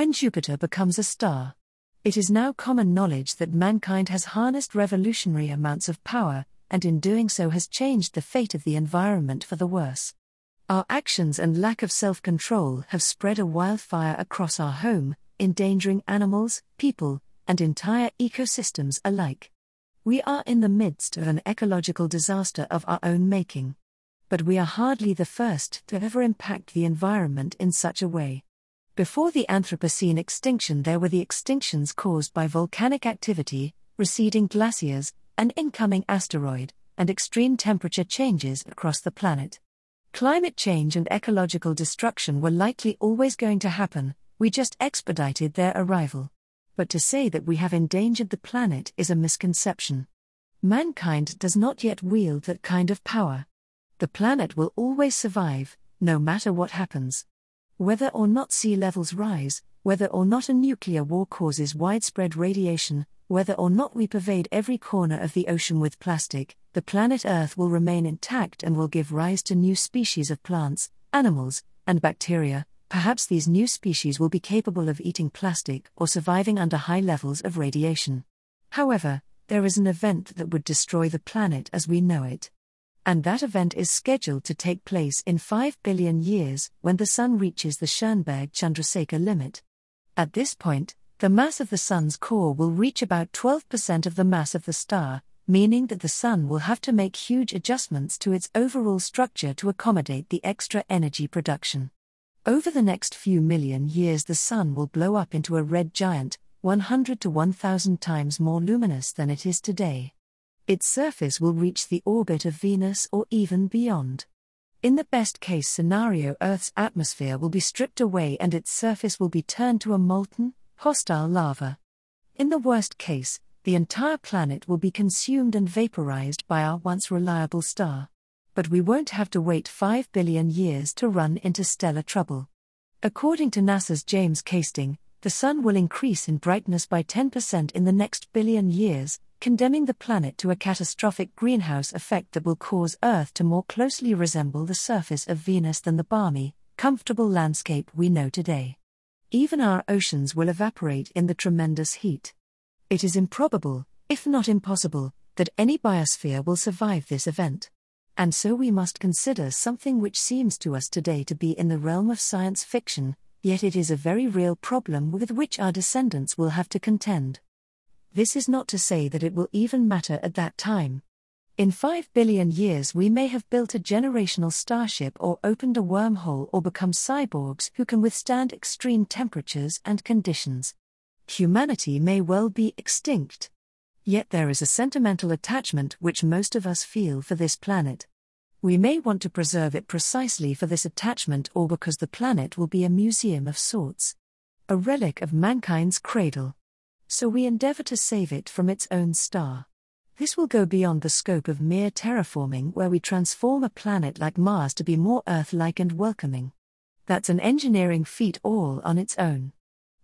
when Jupiter becomes a star. It is now common knowledge that mankind has harnessed revolutionary amounts of power, and in doing so has changed the fate of the environment for the worse. Our actions and lack of self control have spread a wildfire across our home, endangering animals, people, and entire ecosystems alike. We are in the midst of an ecological disaster of our own making. But we are hardly the first to ever impact the environment in such a way. Before the Anthropocene extinction, there were the extinctions caused by volcanic activity, receding glaciers, an incoming asteroid, and extreme temperature changes across the planet. Climate change and ecological destruction were likely always going to happen, we just expedited their arrival. But to say that we have endangered the planet is a misconception. Mankind does not yet wield that kind of power. The planet will always survive, no matter what happens. Whether or not sea levels rise, whether or not a nuclear war causes widespread radiation, whether or not we pervade every corner of the ocean with plastic, the planet Earth will remain intact and will give rise to new species of plants, animals, and bacteria. Perhaps these new species will be capable of eating plastic or surviving under high levels of radiation. However, there is an event that would destroy the planet as we know it. And that event is scheduled to take place in 5 billion years when the Sun reaches the Schoenberg Chandrasekhar limit. At this point, the mass of the Sun's core will reach about 12% of the mass of the star, meaning that the Sun will have to make huge adjustments to its overall structure to accommodate the extra energy production. Over the next few million years, the Sun will blow up into a red giant, 100 to 1000 times more luminous than it is today. Its surface will reach the orbit of Venus or even beyond. In the best case scenario, Earth's atmosphere will be stripped away and its surface will be turned to a molten, hostile lava. In the worst case, the entire planet will be consumed and vaporized by our once reliable star. But we won't have to wait 5 billion years to run into stellar trouble. According to NASA's James Kasting, the Sun will increase in brightness by 10% in the next billion years, condemning the planet to a catastrophic greenhouse effect that will cause Earth to more closely resemble the surface of Venus than the balmy, comfortable landscape we know today. Even our oceans will evaporate in the tremendous heat. It is improbable, if not impossible, that any biosphere will survive this event. And so we must consider something which seems to us today to be in the realm of science fiction, yet it is a very real problem with which our descendants will have to contend. This is not to say that it will even matter at that time. In 5 billion years, we may have built a generational starship or opened a wormhole or become cyborgs who can withstand extreme temperatures and conditions. Humanity may well be extinct. Yet there is a sentimental attachment which most of us feel for this planet. We may want to preserve it precisely for this attachment or because the planet will be a museum of sorts. A relic of mankind's cradle so we endeavor to save it from its own star. This will go beyond the scope of mere terraforming, where we transform a planet like Mars to be more Earth like and welcoming. That's an engineering feat all on its own.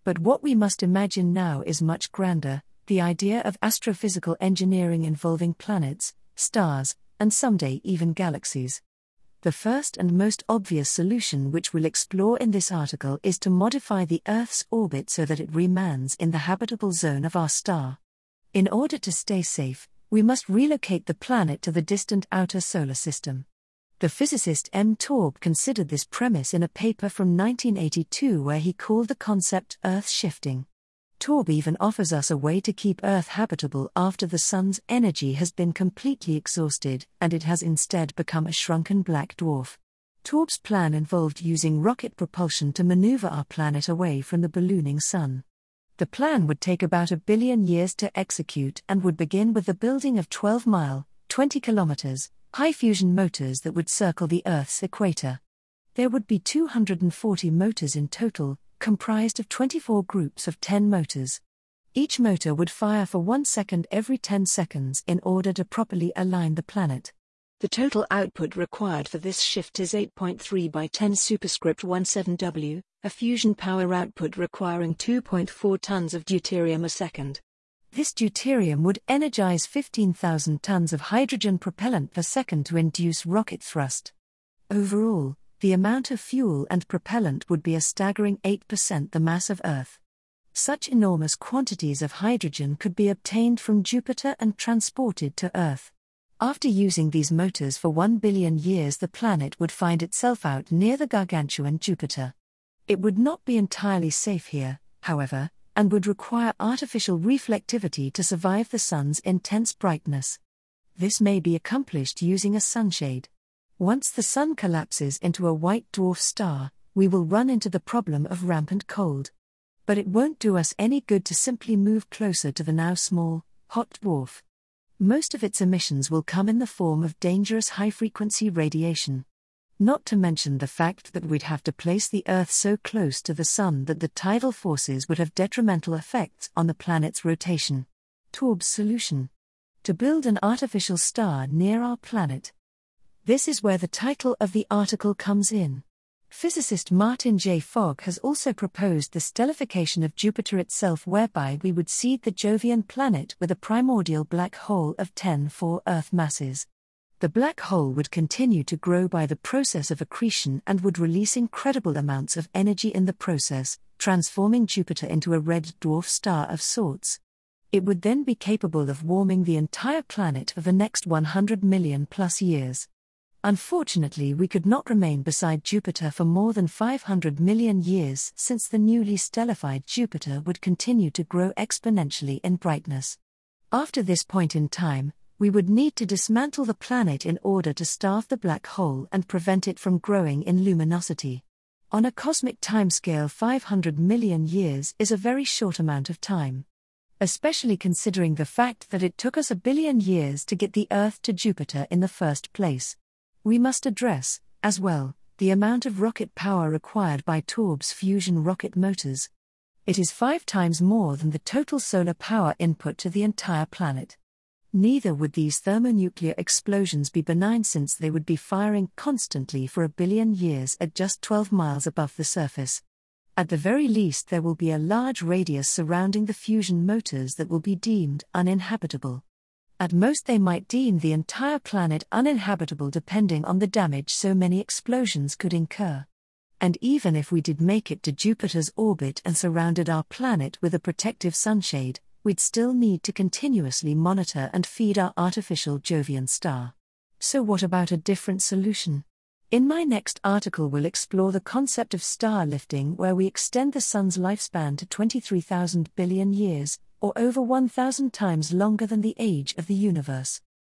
But what we must imagine now is much grander the idea of astrophysical engineering involving planets, stars, and someday even galaxies. The first and most obvious solution, which we'll explore in this article, is to modify the Earth's orbit so that it remans in the habitable zone of our star. In order to stay safe, we must relocate the planet to the distant outer solar system. The physicist M. Taube considered this premise in a paper from 1982 where he called the concept Earth shifting. Taube even offers us a way to keep Earth habitable after the Sun's energy has been completely exhausted and it has instead become a shrunken black dwarf. Taube's plan involved using rocket propulsion to maneuver our planet away from the ballooning Sun. The plan would take about a billion years to execute and would begin with the building of 12 mile, 20 kilometers, high fusion motors that would circle the Earth's equator. There would be 240 motors in total, comprised of 24 groups of 10 motors. Each motor would fire for one second every 10 seconds in order to properly align the planet. The total output required for this shift is 8.3 by 10 superscript 17W, a fusion power output requiring 2.4 tons of deuterium a second. This deuterium would energize 15,000 tons of hydrogen propellant per second to induce rocket thrust. Overall, the amount of fuel and propellant would be a staggering 8% the mass of Earth. Such enormous quantities of hydrogen could be obtained from Jupiter and transported to Earth. After using these motors for 1 billion years, the planet would find itself out near the gargantuan Jupiter. It would not be entirely safe here, however, and would require artificial reflectivity to survive the sun's intense brightness. This may be accomplished using a sunshade. Once the sun collapses into a white dwarf star, we will run into the problem of rampant cold. But it won't do us any good to simply move closer to the now small, hot dwarf. Most of its emissions will come in the form of dangerous high frequency radiation. Not to mention the fact that we'd have to place the Earth so close to the Sun that the tidal forces would have detrimental effects on the planet's rotation. Taube's solution To build an artificial star near our planet. This is where the title of the article comes in. Physicist Martin J. Fogg has also proposed the stellification of Jupiter itself, whereby we would seed the Jovian planet with a primordial black hole of 10 4 Earth masses the black hole would continue to grow by the process of accretion and would release incredible amounts of energy in the process, transforming Jupiter into a red dwarf star of sorts. It would then be capable of warming the entire planet for the next 100 million plus years. Unfortunately, we could not remain beside Jupiter for more than 500 million years since the newly stellified Jupiter would continue to grow exponentially in brightness. After this point in time, we would need to dismantle the planet in order to starve the black hole and prevent it from growing in luminosity. On a cosmic timescale, 500 million years is a very short amount of time. Especially considering the fact that it took us a billion years to get the Earth to Jupiter in the first place. We must address, as well, the amount of rocket power required by Taube's fusion rocket motors. It is five times more than the total solar power input to the entire planet. Neither would these thermonuclear explosions be benign since they would be firing constantly for a billion years at just 12 miles above the surface. At the very least, there will be a large radius surrounding the fusion motors that will be deemed uninhabitable. At most, they might deem the entire planet uninhabitable depending on the damage so many explosions could incur. And even if we did make it to Jupiter's orbit and surrounded our planet with a protective sunshade, we'd still need to continuously monitor and feed our artificial Jovian star. So, what about a different solution? In my next article, we'll explore the concept of star lifting, where we extend the Sun's lifespan to 23,000 billion years, or over 1,000 times longer than the age of the universe.